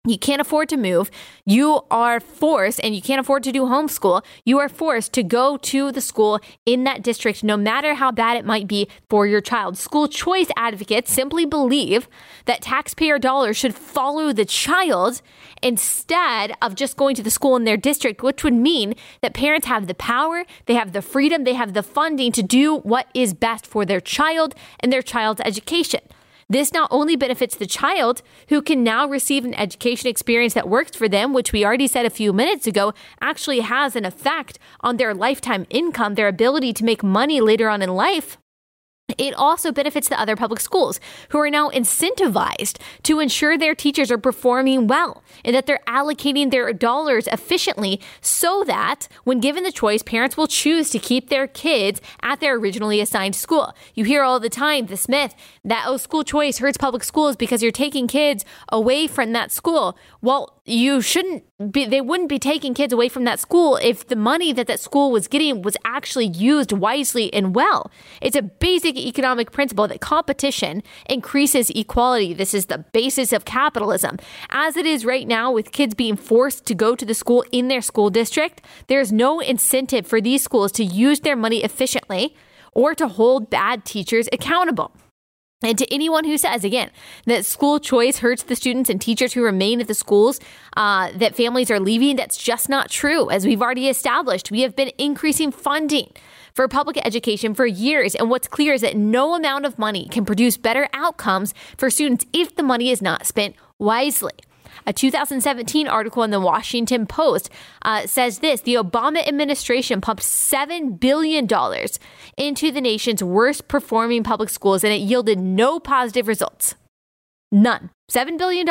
you can't afford to move. You are forced, and you can't afford to do homeschool. You are forced to go to the school in that district, no matter how bad it might be for your child. School choice advocates simply believe that taxpayer dollars should follow the child instead of just going to the school in their district, which would mean that parents have the power, they have the freedom, they have the funding to do what is best for their child and their child's education. This not only benefits the child, who can now receive an education experience that works for them, which we already said a few minutes ago, actually has an effect on their lifetime income, their ability to make money later on in life. It also benefits the other public schools who are now incentivized to ensure their teachers are performing well and that they're allocating their dollars efficiently so that when given the choice, parents will choose to keep their kids at their originally assigned school. You hear all the time this myth that, oh, school choice hurts public schools because you're taking kids away from that school. Well, you shouldn't be, they wouldn't be taking kids away from that school if the money that that school was getting was actually used wisely and well. It's a basic economic principle that competition increases equality. This is the basis of capitalism. As it is right now, with kids being forced to go to the school in their school district, there's no incentive for these schools to use their money efficiently or to hold bad teachers accountable. And to anyone who says, again, that school choice hurts the students and teachers who remain at the schools, uh, that families are leaving, that's just not true. As we've already established, we have been increasing funding for public education for years. And what's clear is that no amount of money can produce better outcomes for students if the money is not spent wisely. A 2017 article in the Washington Post uh, says this the Obama administration pumped $7 billion into the nation's worst performing public schools, and it yielded no positive results. None. $7 billion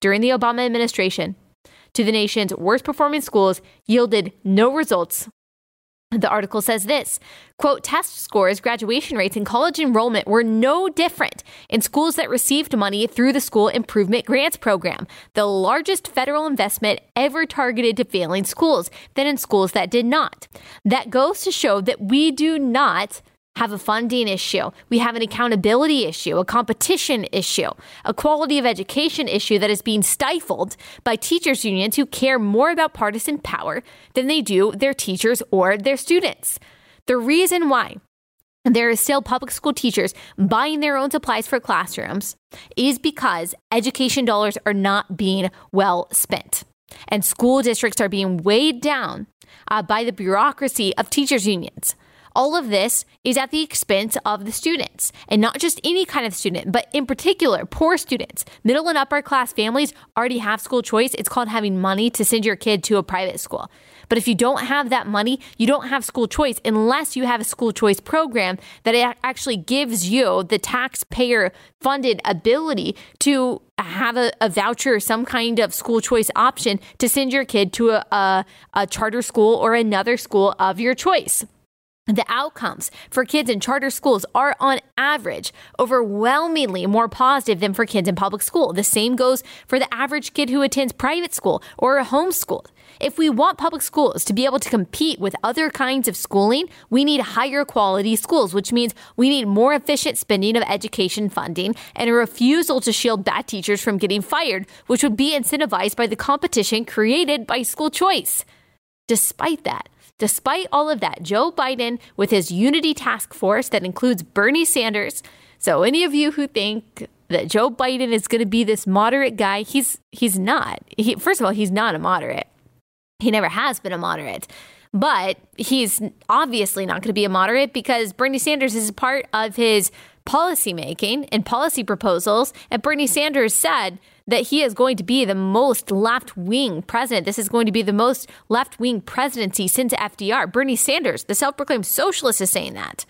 during the Obama administration to the nation's worst performing schools yielded no results the article says this quote, test scores, graduation rates, and college enrollment were no different in schools that received money through the School Improvement Grants Program, the largest federal investment ever targeted to failing schools, than in schools that did not. That goes to show that we do not have a funding issue. We have an accountability issue, a competition issue, a quality of education issue that is being stifled by teachers' unions who care more about partisan power than they do their teachers or their students. The reason why there is still public school teachers buying their own supplies for classrooms is because education dollars are not being well spent. And school districts are being weighed down uh, by the bureaucracy of teachers' unions. All of this is at the expense of the students, and not just any kind of student, but in particular, poor students. Middle and upper class families already have school choice. It's called having money to send your kid to a private school. But if you don't have that money, you don't have school choice unless you have a school choice program that actually gives you the taxpayer funded ability to have a, a, voucher or some kind of school choice option to send your kid to a, a, a charter school or another school of your choice. The outcomes for kids in charter schools are on average overwhelmingly more positive than for kids in public school. The same goes for the average kid who attends private school or homeschooled. If we want public schools to be able to compete with other kinds of schooling, we need higher quality schools, which means we need more efficient spending of education funding and a refusal to shield bad teachers from getting fired, which would be incentivized by the competition created by school choice. Despite that, Despite all of that, Joe Biden, with his unity task force that includes Bernie Sanders, so any of you who think that Joe Biden is going to be this moderate guy, he's he's not. He, first of all, he's not a moderate. He never has been a moderate. But he's obviously not going to be a moderate because Bernie Sanders is part of his policy making and policy proposals. And Bernie Sanders said that he is going to be the most left wing president. This is going to be the most left wing presidency since FDR. Bernie Sanders, the self proclaimed socialist, is saying that.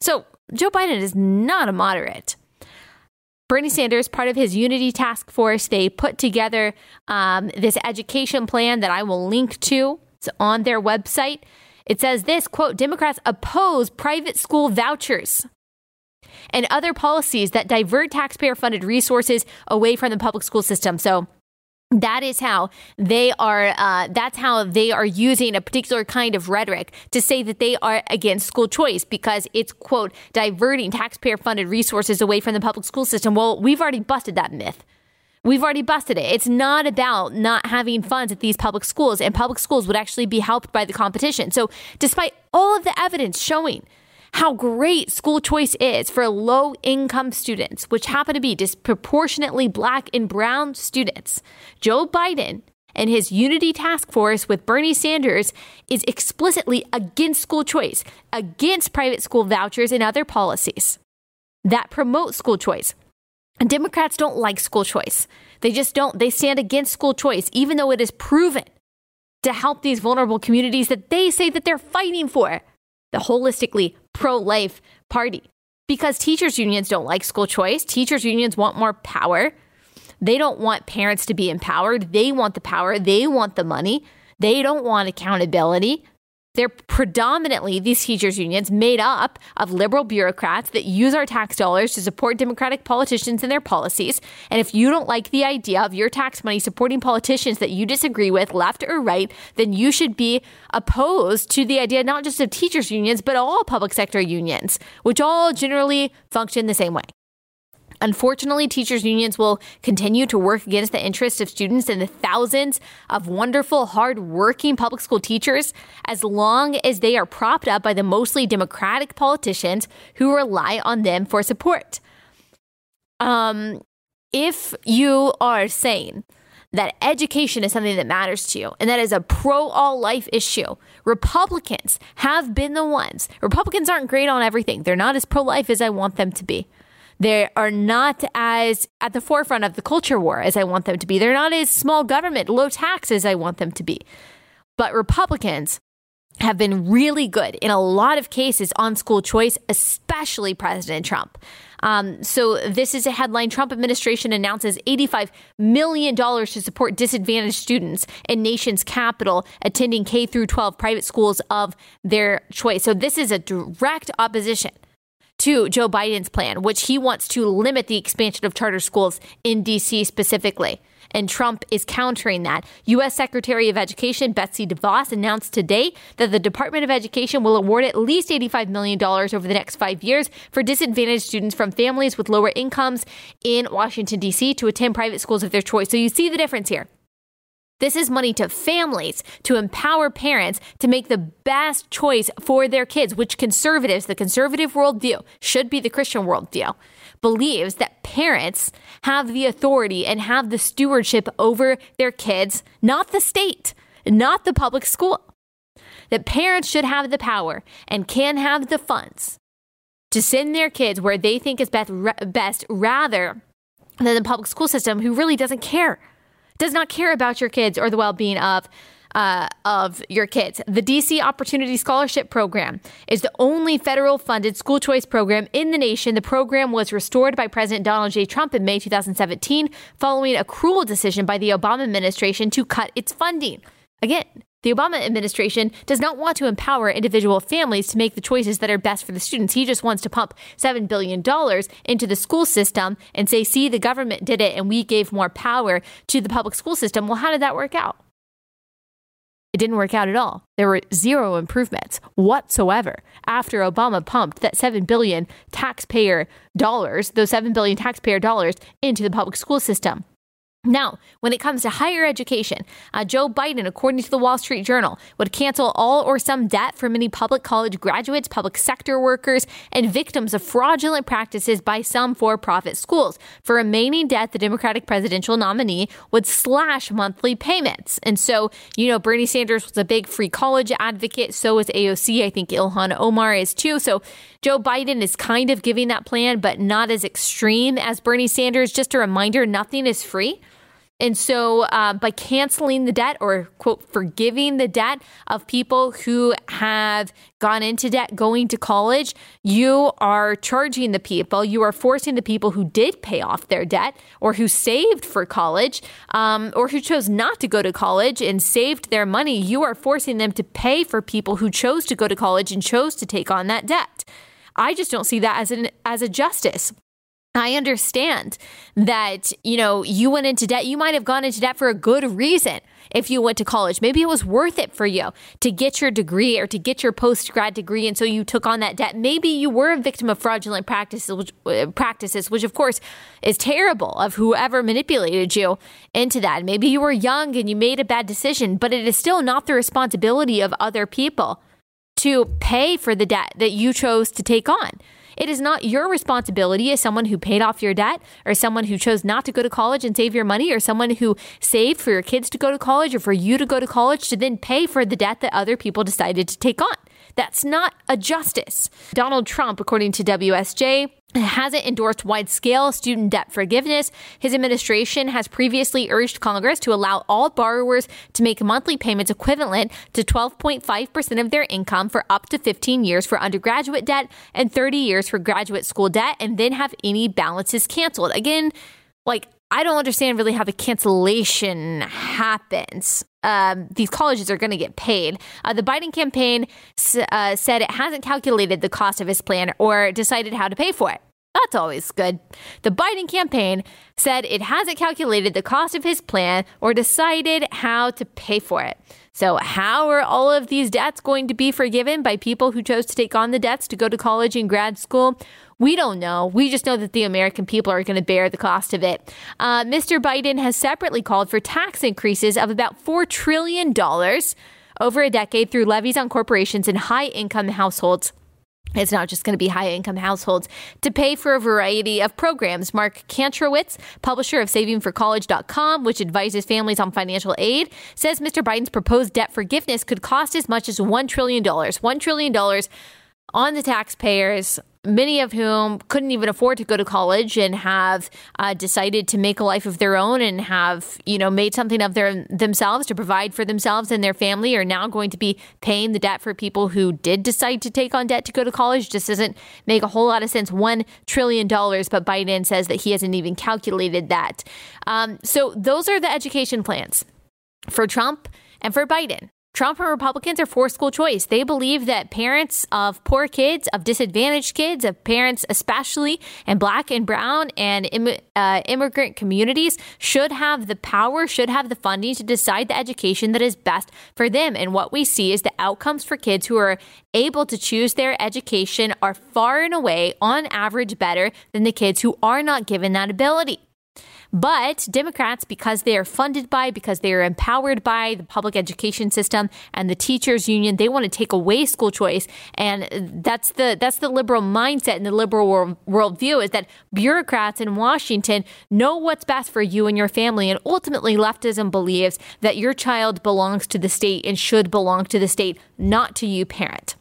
So Joe Biden is not a moderate. Bernie Sanders, part of his Unity Task Force, they put together um, this education plan that I will link to. It's on their website. It says this quote, Democrats oppose private school vouchers and other policies that divert taxpayer funded resources away from the public school system. So that is how they are uh, that's how they are using a particular kind of rhetoric to say that they are against school choice because it's quote diverting taxpayer funded resources away from the public school system well we've already busted that myth We've already busted it. It's not about not having funds at these public schools, and public schools would actually be helped by the competition. So, despite all of the evidence showing how great school choice is for low income students, which happen to be disproportionately black and brown students. Joe Biden and his unity task force with Bernie Sanders is explicitly against school choice, against private school vouchers and other policies that promote school choice. And Democrats don't like school choice. They just don't. They stand against school choice, even though it is proven to help these vulnerable communities that they say that they're fighting for the holistically pro life party. Because teachers' unions don't like school choice, teachers' unions want more power. They don't want parents to be empowered. They want the power, they want the money, they don't want accountability. They're predominantly, these teachers' unions, made up of liberal bureaucrats that use our tax dollars to support Democratic politicians and their policies. And if you don't like the idea of your tax money supporting politicians that you disagree with, left or right, then you should be opposed to the idea not just of teachers' unions, but all public sector unions, which all generally function the same way. Unfortunately, teachers' unions will continue to work against the interests of students and the thousands of wonderful, hard-working public school teachers as long as they are propped up by the mostly Democratic politicians who rely on them for support. Um, if you are saying that education is something that matters to you and that is a pro all life issue. Republicans have been the ones. Republicans aren't great on everything. They're not as pro life as I want them to be. They are not as at the forefront of the culture war as I want them to be. They're not as small government, low tax as I want them to be. But Republicans have been really good in a lot of cases on school choice, especially President Trump. Um, so this is a headline. Trump administration announces $85 million to support disadvantaged students in nation's capital attending K through 12 private schools of their choice. So this is a direct opposition to Joe Biden's plan, which he wants to limit the expansion of charter schools in D.C. specifically. And Trump is countering that. U.S. Secretary of Education Betsy DeVos announced today that the Department of Education will award at least $85 million over the next five years for disadvantaged students from families with lower incomes in Washington, D.C. to attend private schools of their choice. So you see the difference here. This is money to families to empower parents to make the best choice for their kids, which conservatives, the conservative worldview, should be the Christian worldview, believes that parents have the authority and have the stewardship over their kids, not the state, not the public school. That parents should have the power and can have the funds to send their kids where they think is best, best rather than the public school system who really doesn't care does not care about your kids or the well being of. Uh, of your kids. The DC Opportunity Scholarship Program is the only federal funded school choice program in the nation. The program was restored by President Donald J. Trump in May 2017 following a cruel decision by the Obama administration to cut its funding. Again, the Obama administration does not want to empower individual families to make the choices that are best for the students. He just wants to pump $7 billion into the school system and say, see, the government did it and we gave more power to the public school system. Well, how did that work out? It didn't work out at all. There were zero improvements whatsoever after Obama pumped that 7 billion taxpayer dollars, those 7 billion taxpayer dollars into the public school system. Now, when it comes to higher education, uh, Joe Biden, according to the Wall Street Journal, would cancel all or some debt for many public college graduates, public sector workers, and victims of fraudulent practices by some for profit schools. For remaining debt, the Democratic presidential nominee would slash monthly payments. And so, you know, Bernie Sanders was a big free college advocate. So is AOC. I think Ilhan Omar is too. So Joe Biden is kind of giving that plan, but not as extreme as Bernie Sanders. Just a reminder nothing is free. And so, uh, by canceling the debt or, quote, forgiving the debt of people who have gone into debt going to college, you are charging the people, you are forcing the people who did pay off their debt or who saved for college um, or who chose not to go to college and saved their money, you are forcing them to pay for people who chose to go to college and chose to take on that debt. I just don't see that as an as a justice. I understand that, you know, you went into debt. You might have gone into debt for a good reason if you went to college. Maybe it was worth it for you to get your degree or to get your post grad degree. And so you took on that debt. Maybe you were a victim of fraudulent practices, which, uh, practices, which of course is terrible of whoever manipulated you into that. Maybe you were young and you made a bad decision, but it is still not the responsibility of other people to pay for the debt that you chose to take on. It is not your responsibility as someone who paid off your debt or someone who chose not to go to college and save your money or someone who saved for your kids to go to college or for you to go to college to then pay for the debt that other people decided to take on. That's not a justice. Donald Trump, according to WSJ, hasn't endorsed wide scale student debt forgiveness. His administration has previously urged Congress to allow all borrowers to make monthly payments equivalent to 12.5% of their income for up to 15 years for undergraduate debt and 30 years for graduate school debt, and then have any balances canceled. Again, like, I don't understand really how the cancellation happens. Um, these colleges are going to get paid. Uh, the Biden campaign uh, said it hasn't calculated the cost of his plan or decided how to pay for it. That's always good. The Biden campaign said it hasn't calculated the cost of his plan or decided how to pay for it. So, how are all of these debts going to be forgiven by people who chose to take on the debts to go to college and grad school? We don't know. We just know that the American people are going to bear the cost of it. Uh, Mr. Biden has separately called for tax increases of about $4 trillion over a decade through levies on corporations and high income households. It's not just going to be high income households to pay for a variety of programs. Mark Kantrowitz, publisher of savingforcollege.com, which advises families on financial aid, says Mr. Biden's proposed debt forgiveness could cost as much as $1 trillion. $1 trillion on the taxpayers many of whom couldn't even afford to go to college and have uh, decided to make a life of their own and have you know made something of their themselves to provide for themselves and their family are now going to be paying the debt for people who did decide to take on debt to go to college. Just doesn't make a whole lot of sense. One trillion dollars but biden says that he hasn't even calculated that. Um, so those are the education plans for trump and for biden Trump and Republicans are for school choice. They believe that parents of poor kids, of disadvantaged kids, of parents especially in black and brown and Im- uh, immigrant communities should have the power, should have the funding to decide the education that is best for them. And what we see is the outcomes for kids who are able to choose their education are far and away, on average, better than the kids who are not given that ability. But Democrats, because they are funded by, because they are empowered by the public education system and the teachers union, they want to take away school choice. And that's the that's the liberal mindset and the liberal world, worldview is that bureaucrats in Washington know what's best for you and your family. And ultimately, leftism believes that your child belongs to the state and should belong to the state, not to you, parent.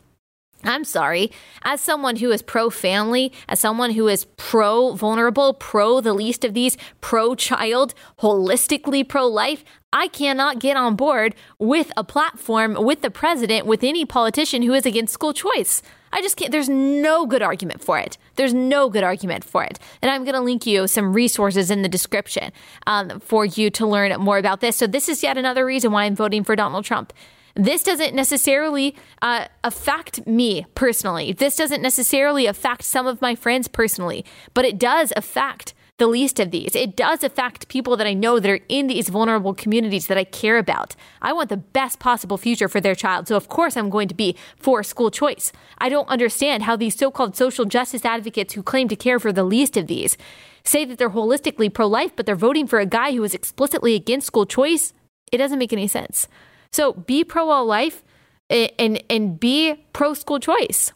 I'm sorry. As someone who is pro family, as someone who is pro vulnerable, pro the least of these, pro child, holistically pro life, I cannot get on board with a platform, with the president, with any politician who is against school choice. I just can't. There's no good argument for it. There's no good argument for it. And I'm going to link you some resources in the description um, for you to learn more about this. So, this is yet another reason why I'm voting for Donald Trump. This doesn't necessarily uh, affect me personally. This doesn't necessarily affect some of my friends personally, but it does affect the least of these. It does affect people that I know that are in these vulnerable communities that I care about. I want the best possible future for their child. So, of course, I'm going to be for school choice. I don't understand how these so called social justice advocates who claim to care for the least of these say that they're holistically pro life, but they're voting for a guy who is explicitly against school choice. It doesn't make any sense. So be pro all life and, and be pro school choice.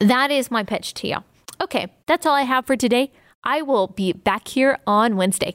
That is my pitch to you. Okay, that's all I have for today. I will be back here on Wednesday.